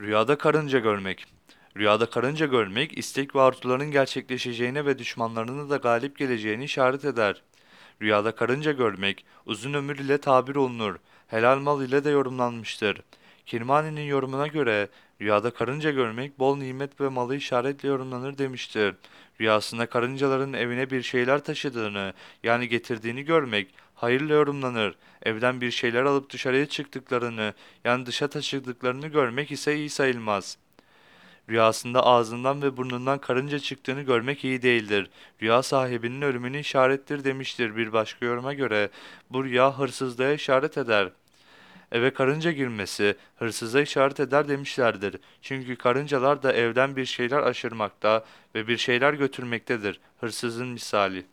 Rüyada karınca görmek. Rüyada karınca görmek, istek ve arzuların gerçekleşeceğine ve düşmanlarına da galip geleceğini işaret eder. Rüyada karınca görmek, uzun ömür ile tabir olunur. Helal mal ile de yorumlanmıştır. Kirmani'nin yorumuna göre, rüyada karınca görmek, bol nimet ve malı işaretle yorumlanır demiştir. Rüyasında karıncaların evine bir şeyler taşıdığını, yani getirdiğini görmek, hayırla yorumlanır. Evden bir şeyler alıp dışarıya çıktıklarını, yani dışa taşıdıklarını görmek ise iyi sayılmaz. Rüyasında ağzından ve burnundan karınca çıktığını görmek iyi değildir. Rüya sahibinin ölümünü işarettir demiştir bir başka yoruma göre. Bu rüya hırsızlığa işaret eder. Eve karınca girmesi hırsıza işaret eder demişlerdir. Çünkü karıncalar da evden bir şeyler aşırmakta ve bir şeyler götürmektedir. Hırsızın misali.